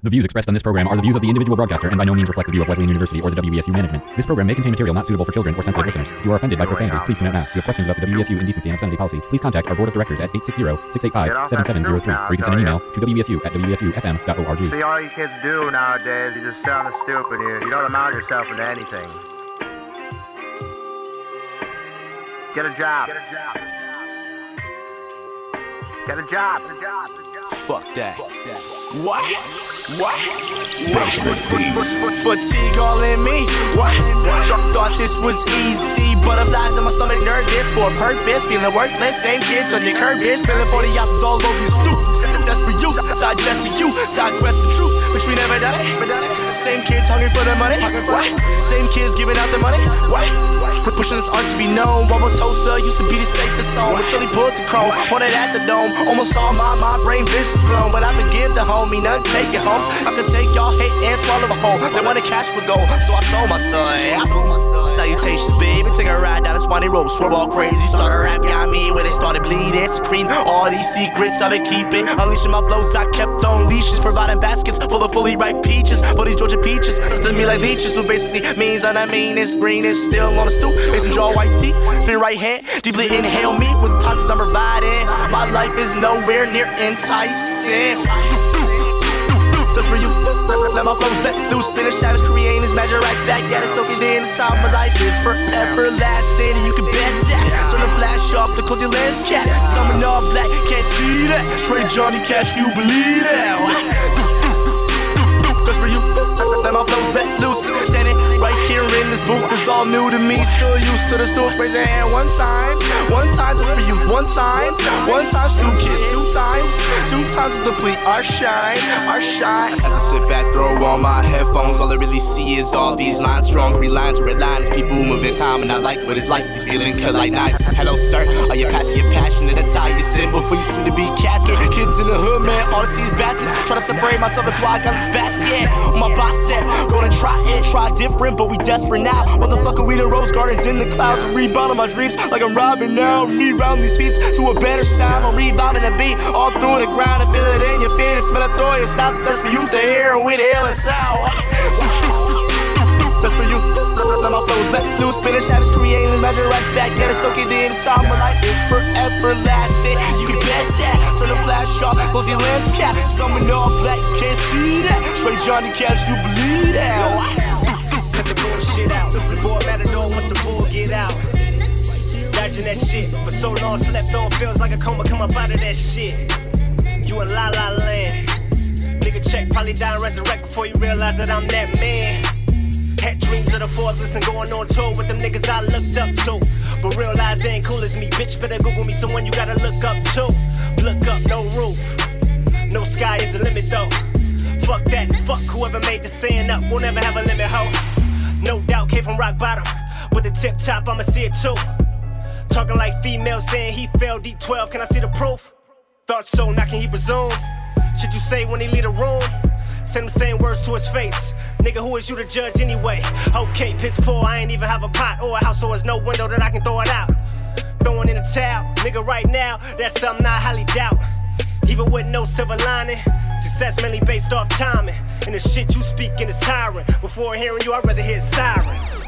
The views expressed on this program are the views of the individual broadcaster and by no means reflect the view of Wesleyan University or the WESU management. This program may contain material not suitable for children or sensitive listeners. If you are offended by profanity, please tune out now. If you have questions about the WESU indecency and obscenity policy, please contact our board of directors at 860-685-7703 or you can send an email to WESU at WESUFM.org. See, all you kids do nowadays, you just sound stupid. You, you don't amount yourself into anything. Get a job. Get a job. Get a job. Get a job. Fuck that. What? What? Basement beats. Fatigue all in me. What? Thought this was easy. Butterflies in my stomach, nervous for a purpose. Feeling worthless. Same kids on your curb, bitch. Spilling 40 ounces all over your stoop. Desperate youth, digesting you. Digress the truth, but we never it. Same kids hungry for the money. What? Same kids giving out the money. What? We're pushing this art to be known. Wauwatosa used to be the safest song until he pulled the chrome. Pointed at the dome. Almost all my, my brain vision's blown. But I forgive the homie, none take it home. I could take y'all hate and swallow a whole. They wanna cash for gold, so I sold my son. Salutations, baby. Take a ride down the spawny road. Swerve all crazy. Started rap behind me where they started bleeding. Secreting all these secrets I've been keeping. My flows, I kept on leashes. Providing baskets full of fully ripe peaches. For these Georgia peaches. To me like leeches, who basically means that I mean it's green is still on the stoop. Mason draw white teeth. Spin right hand. Deeply inhale me with toxins I'm providing. My life is nowhere near enticing. That's where you let my flows let loose. Spinning savage, creating this magic right back. Got it soaking in inside my life is forever lasting. And you can bet that. Turn the flash off, the cozy lens cap. Summon all black, can't see that. Straight Johnny Cash, you believe that. That's where you let my flows let loose. Standing right in this booth is all new to me. Still used to the stool. Raise your hand one time. One time just for you. One time. One time, two kids. Two times. Two times to deplete our shine. Our shine. As I sit back, throw on my headphones. All I really see is all these lines. Strong green lines, red lines. People moving in time. And I like what it's like. These feelings cut like knives. Hello, sir. Are you passing your passion? Is that how you sit before you soon to be casket? Kids in the hood, man. All I see is baskets. Try to separate myself. That's why I got this basket. My bicep. Gonna try it. Try different, but we desperate now. Motherfucker, we the rose gardens in the clouds. Rebounding my dreams like I'm robbing now. Reround these feet to a better sound. I'm rebounding the beat all through the ground. And feel it in your feet and smell it through your snap. That's for you to hear. And we the hell and sound. That's for you. Let my flows let loose. Spinning savage, creating this magic right back. Get it soaking in inside my life is forever lasting. You can bet that. Turn the flash off, close your lens cap. Someone all black, can't see that. Straight Johnny Cash, you believe that. Bullshit out. Boy Matador wants the bull get out. Dodging that shit. For so long, slept on. Feels like a coma. Come up out of that shit. You in la la land. Nigga check, probably die and resurrect before you realize that I'm that man. Had dreams of the Forbes and going on tour with them niggas I looked up to. But realize they ain't cool as me. Bitch, better Google me someone you gotta look up to. Look up, no roof. No sky is a limit though. Fuck that, fuck whoever made the saying up. We'll never have a limit, ho. No doubt, came from rock bottom. With the tip top, I'ma see it too. Talking like female saying he fell deep 12. Can I see the proof? Thought so, now can he presume? Should you say when he leave the room? Send the same words to his face. Nigga, who is you to judge anyway? Okay, piss poor, I ain't even have a pot or a house, so there's no window that I can throw it out. Throwing in the towel, nigga, right now, that's something I highly doubt. Even with no silver lining, success mainly based off timing. And the shit you speaking is tiring. Before hearing you, I'd rather hear sirens.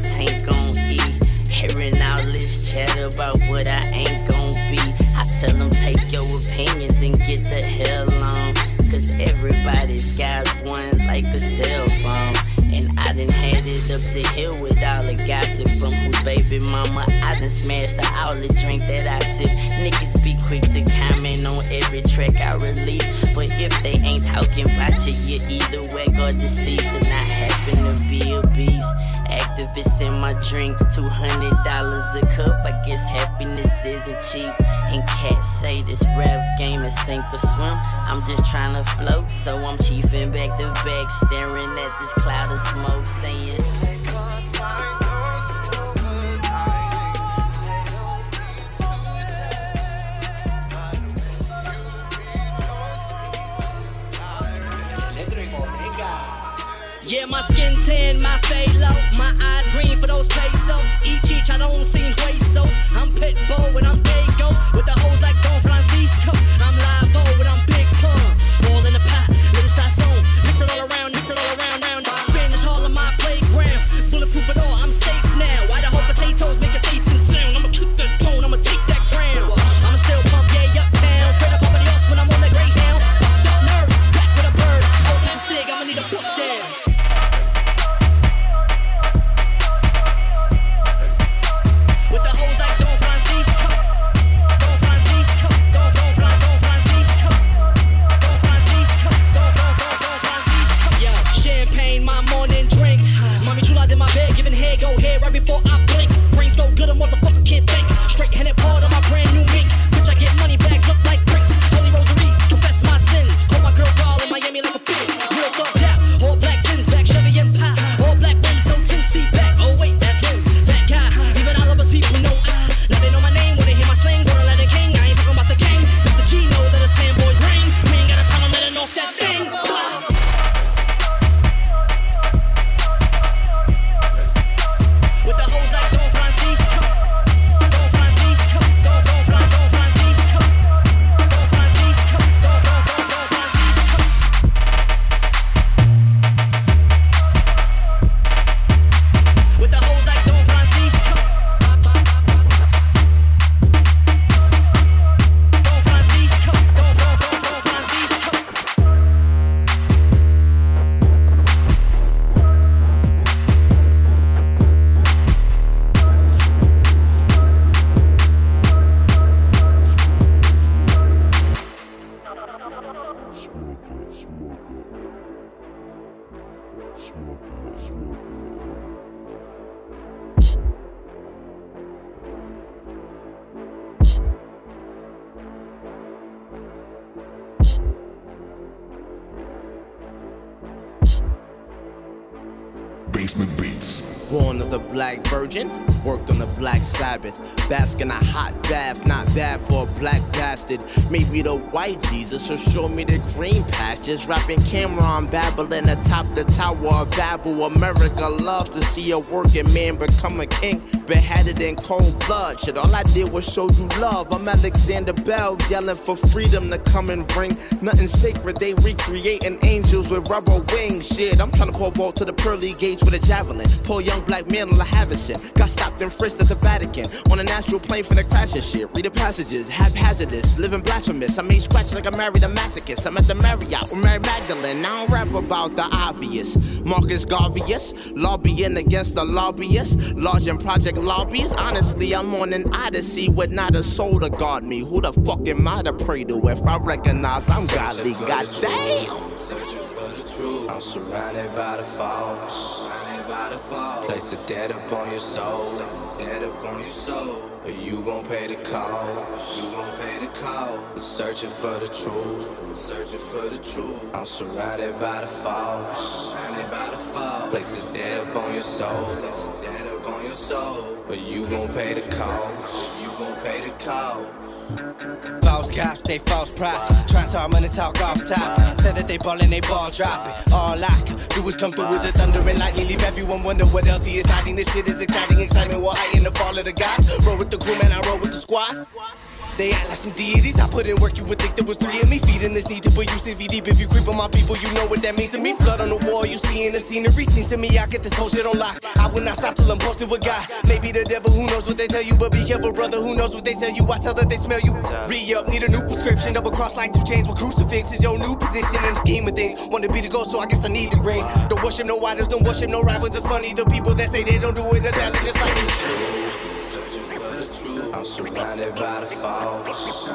My tank on E. Hearing all this chatter about what I ain't gon' be. I tell them take your opinions and get the hell on. Cause everybody's got one like a cell phone. And I done had it up to here with all the gossip from whose baby mama I done smashed the the drink that I sip. Niggas be quick to comment on every track I release. But if they ain't talking about you, you either wet or deceased. And I happen to be a beast. Actavis in my drink, $200 a cup. I guess happiness isn't cheap. And cats say this rap game is sink or swim. I'm just trying to float, so I'm chiefing back to back, staring at this cloud of smoke, saying. Yeah, my skin tan, my fade low. My eyes green for those pesos. Each each, I don't see huesos. I'm Pitbull and I'm Dago. With the hoes like Don Francisco. I'm live when I'm big pun. All in the pot, little sazon. Mix it all around, Virgin, worked on the black Sabbath. Bask in a hot bath, not bad for a black bastard. Maybe the white Jesus will show me the green pastures. Rapping Cameron, babbling atop the Tower of Babel. America loves to see a working man become a king. Beheaded in cold blood. Shit, all I did was show you love. I'm Alexander Bell, yelling for freedom to come and ring. Nothing sacred, they recreating angels with rubber wings. Shit, I'm trying to pull vault to the pearly gates with a javelin. Pull young black man on a Havison. Got stopped and frisked at the Vatican. On an astral plane for the crash and shit. Read the passages, haphazardous, living blasphemous. I made scratch like I married a masochist. I'm at the Marriott with Mary Magdalene. Now I don't rap about the obvious. Marcus Garvius, lobbying against the lobbyists. Large and project lobbies. Honestly, I'm on an odyssey with not a soul to guard me. Who the fuck am I to pray to if I recognize I'm godly? Goddamn! Searching for the truth. I'm surrounded by the false. Place a debt upon your soul. Place a debt upon your soul. Or you gon' pay the cost. You gon' pay the cost. Searching for the truth. Searching for the truth. I'm surrounded by the false. Surrounded by the false. Place a debt upon your soul. Place a debt upon your soul. Or you gon' pay the cost. You gon' pay the cost. False cops, they false prophets. Trying to talk money, talk off top. Said that they ballin', they ball dropping. All I can do is come through with the thunder and lightning. Leave everyone wonder what else he is hiding. This shit is exciting. Excitement will heighten the fall of the gods. Roll with the crew, man, I roll with the squad. They act like some deities. I put in work, you would think there was three of me. Feeding this need to put you CV deep. If you creep on my people, you know what that means to me. Blood on the wall, you see in the scenery. Seems to me I get this whole shit on lock. I will not stop till I'm posted with God. Maybe the devil, who knows what they tell you. But be careful, brother, who knows what they tell you. I tell that they smell you. Re up, need a new prescription. Double cross like two chains with crucifixes. Your new position in the scheme of things. Want to be the ghost, so I guess I need the grain. Don't worship no idols, don't worship no rivals. It's funny, the people that say they don't do it, that's just like me. I'm surrounded by the false.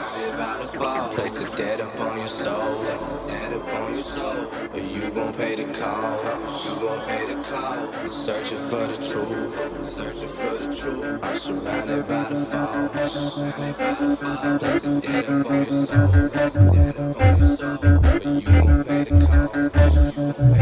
Place a debt upon your soul. Debt upon your soul. Or you gon' pay the cost. You gon' pay the cost. Searching for the truth. Searching for the truth. I'm surrounded by the false. Place a debt upon your soul. Place a debt upon your soul. Cost. You gon' pay the cost.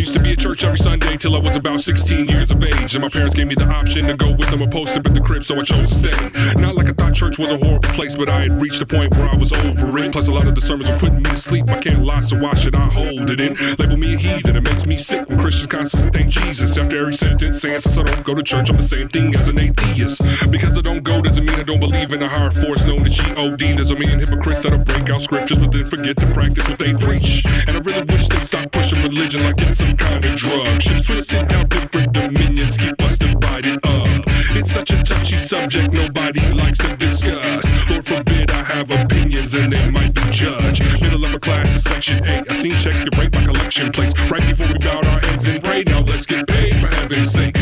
I used to be at church every Sunday till I was about 16 years of age, and my parents gave me the option to go with them or post up at the crib, so I chose to stay. Not like church was a horrible place, but I had reached a point where I was over it. Plus, a lot of the sermons were putting me to sleep. I can't lie, so why should I hold it in? Label me a heathen, it makes me sick when Christians constantly thank Jesus after every sentence. Saying since I don't go to church, I'm the same thing as an atheist. Because I don't go doesn't mean I don't believe in a higher force known as God. There's a million hypocrites that'll break out scriptures, but then forget to practice what they preach. And I really wish they'd stop pushing religion like it's some kind of drug. Should've twisted out different dominions, keep us divided up. It's such a touchy subject nobody likes to discuss. Lord forbid I have opinions and they might be judged. Middle upper class to section 8. I seen checks get break by collection plates. Right before we bowed our heads and prayed, now let's get paid for heaven's sake.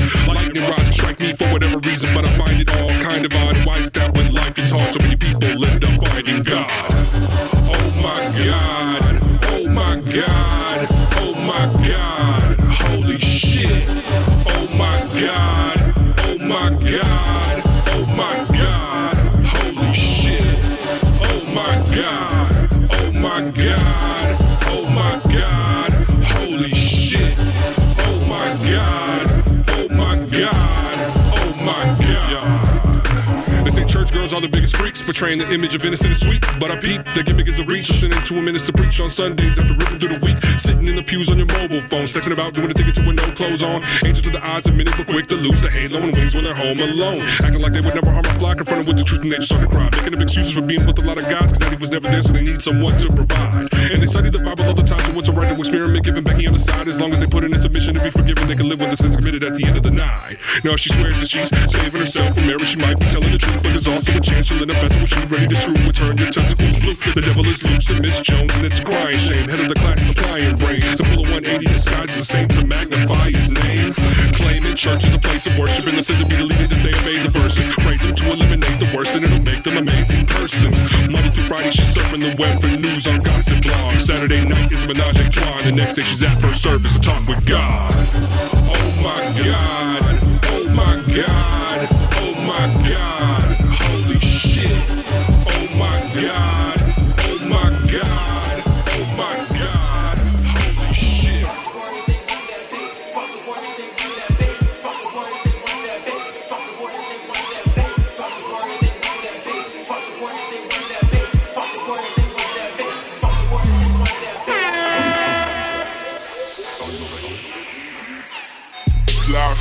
Church biggest freaks, portraying the image of innocent and sweet. But I peep, their gimmick is a reach. Listening to a minister preach on Sundays after ripping through the week. Sitting in the pews on your mobile phone, sexing about, doing the thing that you with no clothes on. Angel to the eyes, a minute, but quick to lose the halo and wings when they're home alone. Acting like they would never harm a flock, confronted with the truth and they just start to cry. Making up excuses for being with a lot of guys, cause daddy was never there, so they need someone to provide. And they study the Bible all the time, so what's a right to experiment, giving Becky on the side. As long as they put in a submission to be forgiven, they can live with the sins committed at the end of the night. Now, she swears that she's saving herself from marriage, she might be telling the truth, but there's also a chance end up messing with ready to screw with turn your testicles blue. The devil is loose and Miss Jones, and it's a crying shame. Head of the class supplying brains. The full of 180 disguises the saint to magnify his name. Claiming church is a place of worship, and the sin to be deleted if they obey the verses. Praise him to eliminate the worst, and it'll make them amazing persons. Monday through Friday, she's surfing the web for news on gossip blogs. Saturday night is menage a trois. The next day, she's at first service to talk with God. Oh my God. Oh my God. Oh my God. Shit. Oh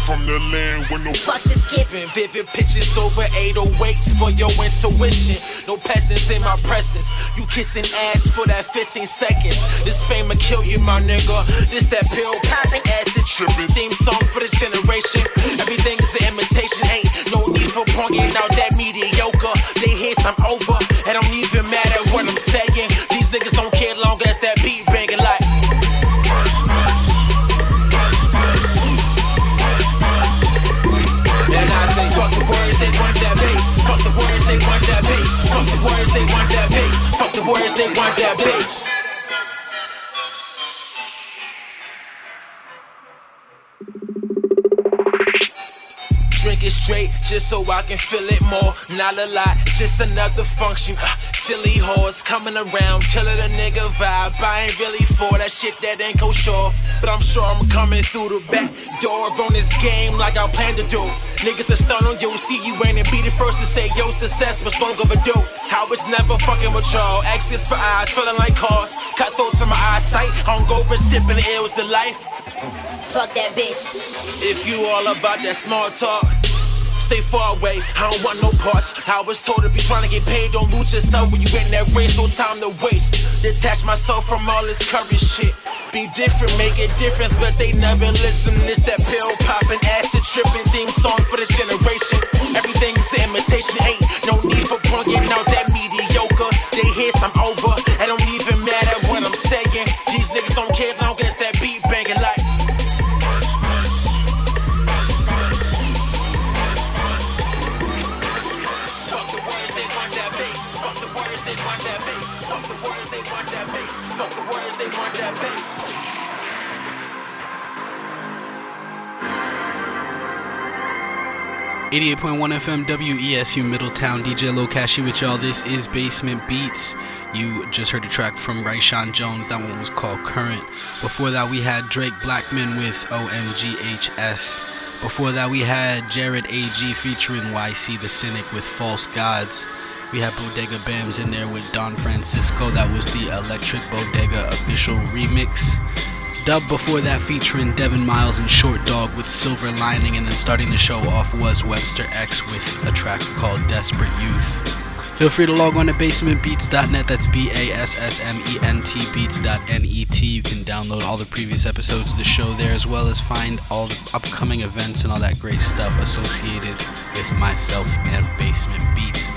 from the land no Fuck is giving vivid pictures over 808s for your intuition. No peasants in my presence. You kissing ass for that 15 seconds. This fame will kill you, my nigga. This that pill popping acid tripping theme song for this generation. Everything is an imitation. Ain't no need for pointing out that mediocre. They hits I'm over. They want that bass. Fuck the words, they want that bass. Fuck the words, they want that bass. Drink it straight just so I can feel it more. Not a lot, just another function. Silly horse coming around, killing a nigga vibe. I ain't really for that shit that ain't kosher. But I'm sure I'm coming through the back door on this game like I plan to do. Niggas that stun on you, see you ain't and be the first to say yo success was long overdue. How it's never fucking with y'all. Exits for eyes, feeling like cars. Cut throats to my eyesight. Hungover, sipping was the life. Fuck that bitch. If you all about that small talk, stay far away. I don't want no parts. I was told if you trying to get paid, don't lose yourself when you in that race. No time to waste. Detach myself from all this curry shit. Be different, make a difference, but they never listen. It's that pill popping, acid tripping theme song for this generation. Everything's an imitation. Ain't no need for pointing out that mediocre. They hits, I'm over. I don't even 88.1 FM WESU Middletown, DJ Lokashi with y'all. This is Basement Beats. You just heard a track from Rayshawn Jones. That one was called Current. Before that, we had Drake Blackman with OMGHS. Before that, we had Jared AG featuring YC the Cynic with False Gods. We had Bodega Bamz in there with Don Francisco. That was the Electric Bodega official remix. Dub before that featuring Devin Miles and Short Dog with Silver Lining, and then starting the show off was Webster X with a track called Desperate Youth. Feel free to log on to basementbeats.net. that's B A S S M E N T beats.net. You can download all the previous episodes of the show there, as well as find all the upcoming events and all that great stuff associated with myself and Basement Beats.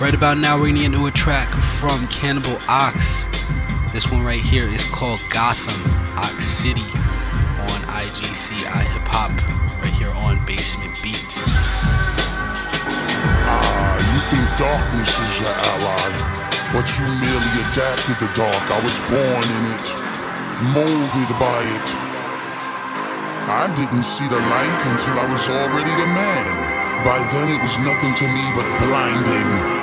Right about now, we're gonna get into a track from Cannibal Ox. This one right here is called Gotham Ox City on IGCI Hip Hop, right here on Basement Beats. Ah, you think darkness is your ally, but you merely adapted the dark. I was born in it, molded by it. I didn't see the light until I was already a man. By then it was nothing to me but blinding.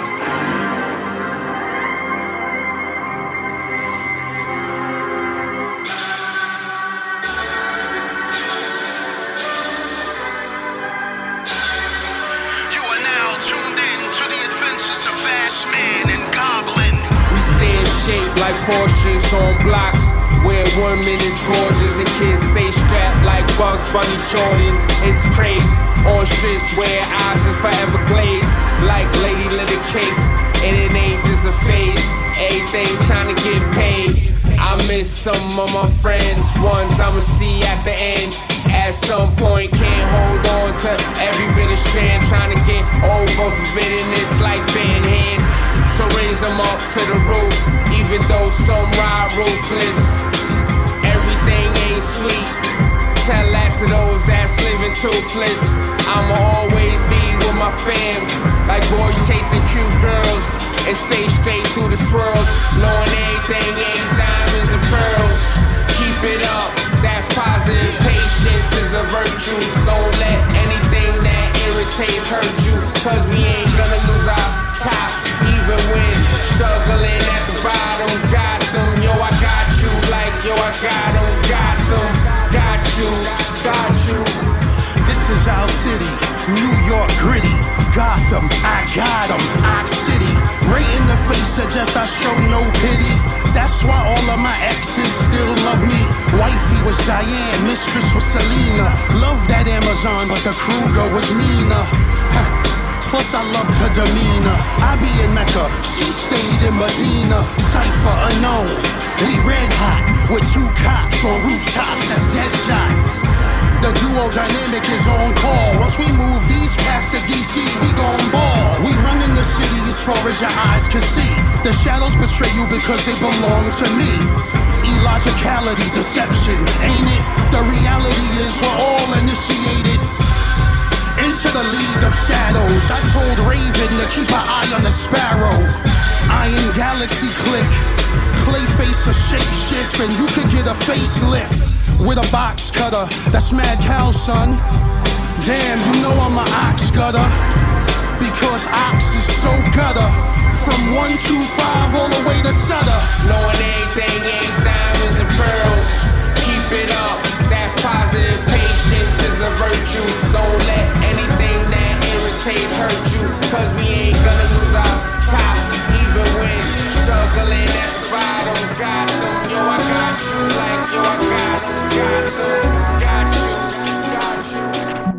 Stay in shape like Porsches on blocks. Where women is gorgeous and kids stay strapped like Bugs Bunny Jordans. It's crazy. On streets where eyes is forever glazed like Lady Little Cakes. And it ain't just a phase. Everything trying to get paid. I miss some of my friends. Ones I'ma see at the end. At some point, can't hold on to every bit of strand. Trying to get over forbiddenness like band hands. So raise them up to the roof, even though some ride ruthless. Everything ain't sweet. Tell that to those that's living toothless. I'ma always be with my fam, like boys chasing cute girls, and stay straight through the swirls, knowing everything ain't diamonds and pearls. Keep it up, that's positive. Patience is a virtue. Don't let anything that irritates hurt you, cause we ain't This is our city, New York gritty. Gotham, I got 'em, Ox City. Right in the face of death, I show no pity. That's why all of my exes still love me. Wifey was Diane, mistress was Selena. Love that Amazon, but the Kruger was Nina. Plus, I loved her demeanor. I be in Mecca, she stayed in Medina. Cypher unknown. We red hot with two cops on rooftops. That's Deadshot. The duo dynamic is on call. Once we move these packs to DC, we gon' ball. We run in the city as far as your eyes can see. The shadows betray you because they belong to me. Illogicality, deception, ain't it? The reality is we're all initiated into the League of Shadows. I told Raven to keep an eye on the sparrow. Iron Galaxy click. Clayface a shapeshift, and you could get a facelift with a box cutter. That's mad cow, son. Damn, you know I'm a ox gutter. Because ox is so gutter. From 125 all the way to Sutter. Knowing everything ain't diamonds and pearls. Keep it up, that's positive. Patience is a virtue. Don't let anything that irritates hurt you. Cause we ain't gonna lose our top, even when struggling at the bottom. Got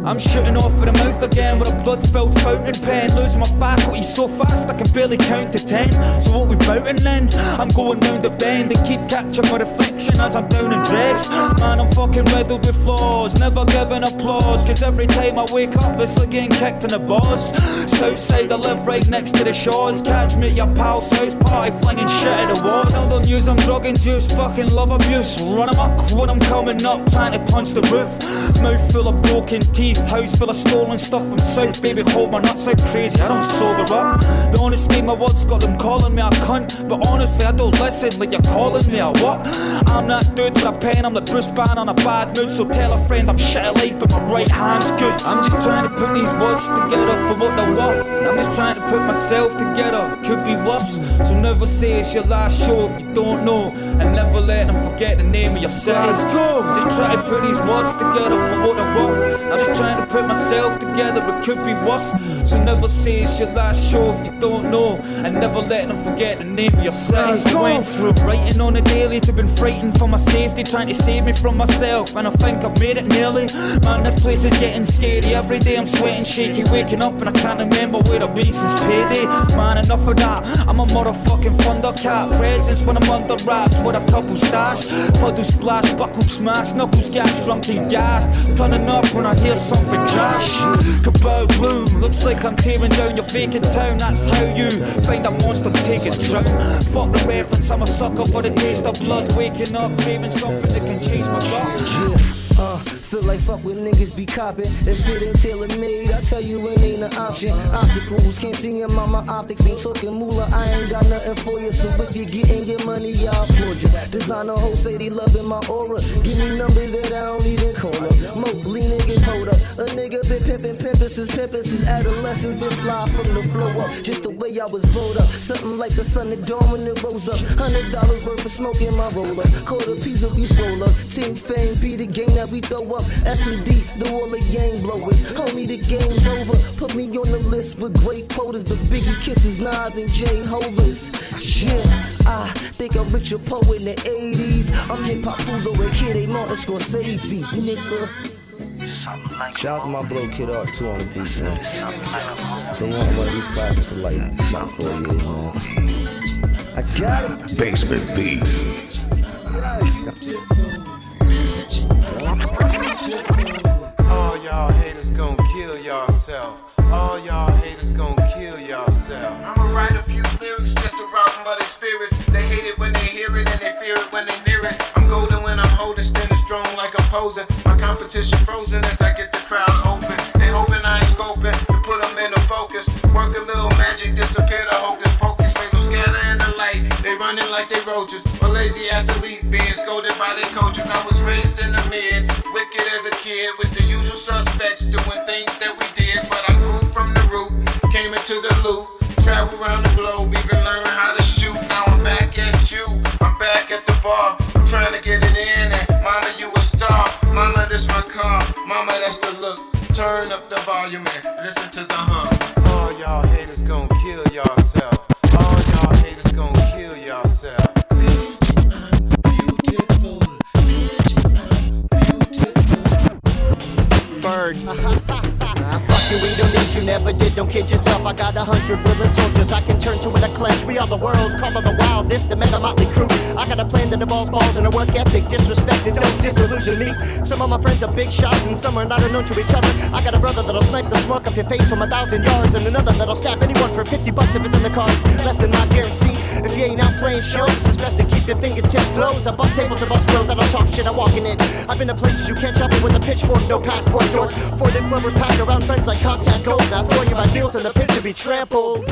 I'm shooting off of the mouth again with a blood-filled fountain pen. Losing my faculty so fast I can barely count to ten. So what we bouting then? I'm going round the bend and keep catching my reflection as I'm down in dregs. Man, I'm fucking riddled with flaws, never giving applause. Cause every time I wake up, it's like getting kicked in the balls. Southside, I live right next to the shores. Catch me at your pal's house party, flinging shit at the walls. Don't use, I'm drug induced, fucking love abuse. Run amok when I'm coming up, trying to punch the roof. Mouth full of broken teeth, house full of stolen stuff from South, baby, hold my nuts out crazy. I don't sober up. The honest game my words got them calling me a cunt, but honestly, I don't listen like you're calling me a what? I'm that dude with a pen, I'm the Bruce Banner on a bad mood, so tell a friend I'm shit at life, but my right hand's good. I'm just trying to put these words together for what they're worth. I'm just trying to put myself together, could be worse. So never say it's your last show if you don't know, and never let them forget the name of yourself. Let's go! Just try to put these words together for what they're worth. I'm just trying to put myself together, but could be worse. So never say it's your last show if you don't know, and never let them forget the name of yourself. I went through writing on a daily to been frightened for my safety, trying to save me from myself, and I think I've made it nearly. Man, this place is getting scary. Every day I'm sweating, shaky, waking up, and I can't remember where I've been since payday. Man, enough of that. I'm a motherfucking thundercat. Presence when I'm under wraps with a couple stash. Puddle splash, buckle smash, knuckles gas, drunk and gassed. Turning up when I hear something crash. Kaboom, bloom. Looks like I'm tearing down your vacant town. That's how you find a monster, take its crown. Fuck the reference, I'm a sucker for the taste of blood. Waking up, craving something that can change my gut. Feel like fuck with niggas be copping. If it ain't tailor made, I tell you it ain't an option. Opticals can't see on my optics. Ain't talking moolah, I ain't got nothing for you. So if you're getting your money, I'll applaud you. Designer say they loving my aura. Give me numbers that I don't even call up. Mostly niggas hold up. A nigga been pimping, pimping since pimping since adolescence. Been fly from the flow up. Just the way I was rolled up. Something like the sun that dawn when it rose up. Hundred dollars worth of smoke in my roller. Quarter piece of be scroll up. Team fame be the game that we throw up. SMD, the wall of gang blowers. Homie, the game's over. Put me on the list with great quotas. The Biggie kisses, Nas and Jay Hovers. Yeah, I think I'm Richard Poe in the 80s. I'm hip hop Puzo and Kid A. Martin Scorsese, nigga. Shout out to my bro Kid Art 2 on the beat, man. Been wanting one of these classes for like about four years, man. I got it. Basement Beats. All y'all haters gon' kill yourself. All y'all haters gon' kill yourself. I'ma write a few lyrics just to rock them by their spirits. They hate it when they hear it and they fear it when they near it. I'm golden when I'm holding, standing strong like I'm posing. My competition frozen as I get the crowd open. They hoping I ain't scoping to put them in the focus. Work a little magic, disappear the hocus pocus. Running like they roaches. A lazy athlete being scolded by their coaches. I was raised in the mid, wicked as a kid with the usual suspects doing things that we did. But I grew from the root, came into the loop. Travel around the globe, even learn how to shoot. Now I'm back at you, I'm back at the bar. I'm trying to get it in, and mama, you a star. Mama, this my car. Mama, that's the look. Turn up the Bird. Never did, don't kid yourself. I got a hundred willing soldiers I can turn to in a clench. We are the world, call of the wild, this the mega motley crew. I got a plan that involves balls and a work ethic, disrespected, don't disillusion me. Some of my friends are big shots and some are not unknown to each other. I got a brother that'll snipe the smirk off your face from a thousand yards, and another that'll stab anyone for 50 bucks if it's in the cards. Less than my guarantee. If you ain't out playing shows, it's best to keep your fingertips closed. I bust tables to bust clothes, I don't talk shit, I walk in it. I've been to places you can't shop it with a pitchfork, no passport door. Four dip lovers passed around friends like contact gold. Now throw your ideals in the pit to be trampled.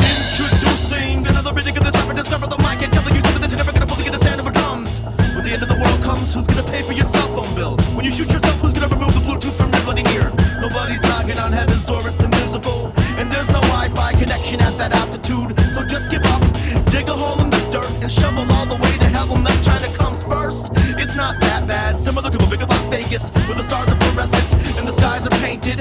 Introducing another ridiculous rapper, discover the mic and telling you something that you're never gonna fully understand it comes. When the end of the world comes, who's gonna pay for your cell phone bill? When you shoot yourself, who's gonna remove the Bluetooth from your bloody ear? Nobody's knocking on heaven's door, it's invisible. And there's no Wi-Fi connection at that altitude. So just give up, dig a hole in the dirt, and shovel all the way to hell unless China comes first. It's not that bad, similar to a bigger Las Vegas, where the stars are fluorescent and the skies are painted,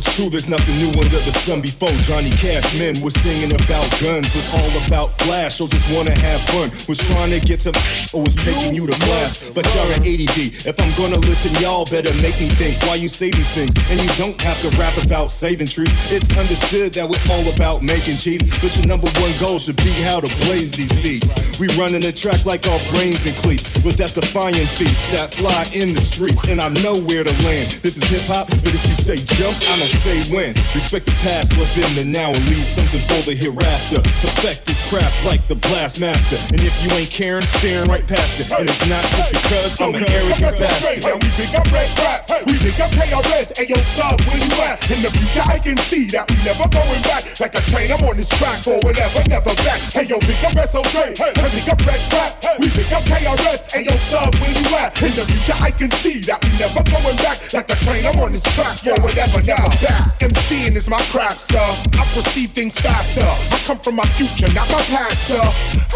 it's true, there's nothing new under the sun before. Johnny Cash men was singing about guns, was all about flash, or just wanna have fun. Was trying to get to or was taking you to class. But y'all are ADD. If I'm gonna listen, y'all better make me think why you say these things. And you don't have to rap about saving trees. It's understood that we're all about making cheese. But your number one goal should be how to blaze these beats. We running the track like our brains and cleats. With that defying feats that fly in the streets. And I know where to land. This is hip hop, but if you say jump, I'ma say when. Respect the past, live in the now, and leave something for the hereafter. Perfect this craft like the blast master. And if you ain't caring, staring right past it. And it's not just because I'm an arrogant bastard. And we pick up red crap, we pick up KRS, and yo sub, where you at? In the future I can see that we never going back. Like a train, I'm on this track for whatever, never back. Hey yo, pick up SOJ, and pick up red crap, we pick up KRS, and yo sub, where you at? In the future I can see that we never going back. Like a train, I'm on this track for whatever, never back. MCing is my craft, sir. I perceive things faster. I come from my future, not my past, sir.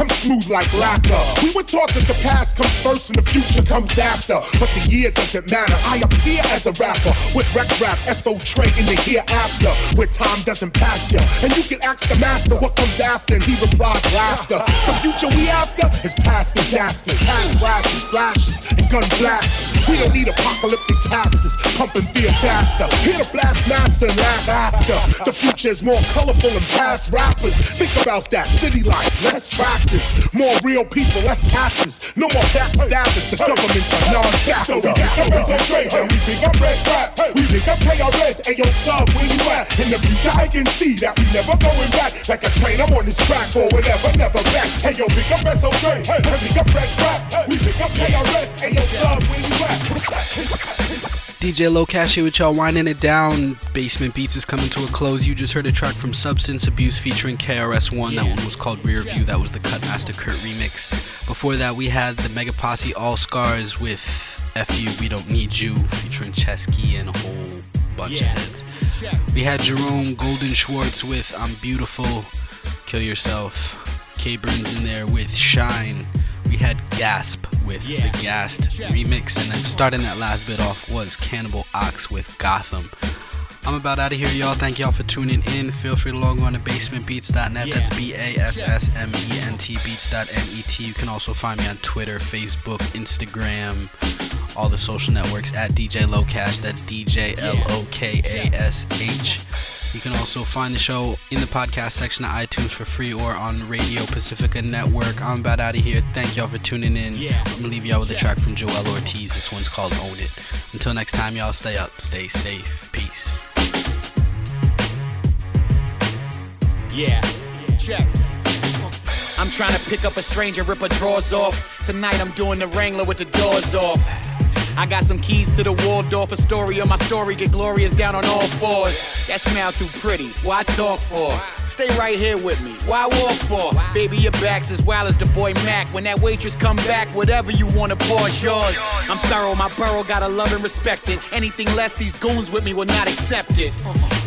I'm smooth like lacquer. We were taught that the past comes first and the future comes after. But the year doesn't matter. I appear as a rapper with rec rap, SO Trey in the hereafter, where time doesn't pass ya. And you can ask the master what comes after, and he replies laughter. The future we after is past disasters, past slashes, flashes, and gun blasts. We don't need apocalyptic casters pumping fear faster. Here to blast master, laugh after. The future is more colorful than past rappers. Think about that city life, less practice. More real people, less actors. No more backstabbers. The government's a non-factor. So we up SOJ, and we pick up red crap. We pick up KRS, and yo sub, where you at? In the future I can see that we never going back. Like a train, I'm on this track for whatever, never back. Hey yo, pick up SOJ, and pick up red crap. We pick up KRS, and yo sub, where you at? DJ Lokash here with y'all winding it down. Basement Beats is coming to a close. You just heard a track from Substance Abuse featuring KRS-One. That one was called Rear View. That was the Cutmaster Kurt remix. Before that, we had the Mega Posse All Scars with FU We Don't Need You featuring Chesky and a whole bunch of heads. We had Jerome Golden Schwartz with I'm Beautiful, Kill Yourself. K Burns in there with Shine. We had Gasp with the Gassed remix, and then starting that last bit off was Cannibal Ox with Gotham. I'm about out of here, y'all. Thank y'all for tuning in. Feel free to log on to basementbeats.net. That's B A S S M E N T beats.net. You can also find me on Twitter, Facebook, Instagram, all the social networks at DJ Lokash. That's DJ L O K A S H. You can also find the show in the podcast section of iTunes for free or on Radio Pacifica Network. I'm about out of here. Thank y'all for tuning in. I'm gonna leave y'all with a track from Joel Ortiz. This one's called Own It. Until next time, y'all stay up, stay safe. Peace. Yeah, check. I'm trying to pick up a stranger, rip her drawers off. Tonight I'm doing the Wrangler with the doors off. I got some keys to the Waldorf Astoria. My story get glorious down on all fours. That smile too pretty. Why talk for? Stay right here with me. Why walk for? Baby, your back's as wild as the boy Mac. When that waitress come back, whatever you wanna pour is yours. I'm thorough, my borough gotta love and respect it. Anything less, these goons with me will not accept it.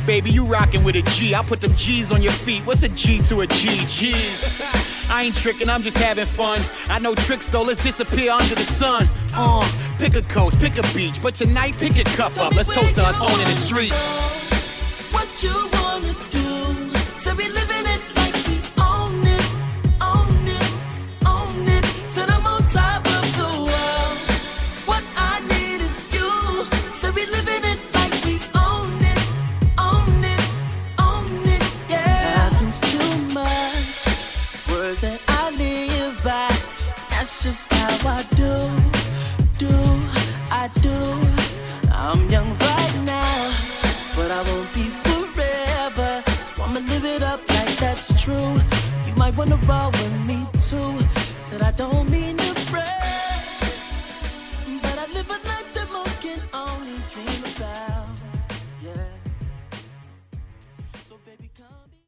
Baby, you rockin' with a G. I'll put them G's on your feet. What's a G to a G? G's. I ain't tricking, I'm just having fun. I know tricks though, let's disappear under the sun. Uh, pick a coast, pick a beach, but tonight pick a cup up. Let's toast to us owning the streets. What you wanna do? Just how I do, do, I do. I'm young right now, but I won't be forever. So I'ma live it up like that's true. You might wanna roll with me too. Said I don't.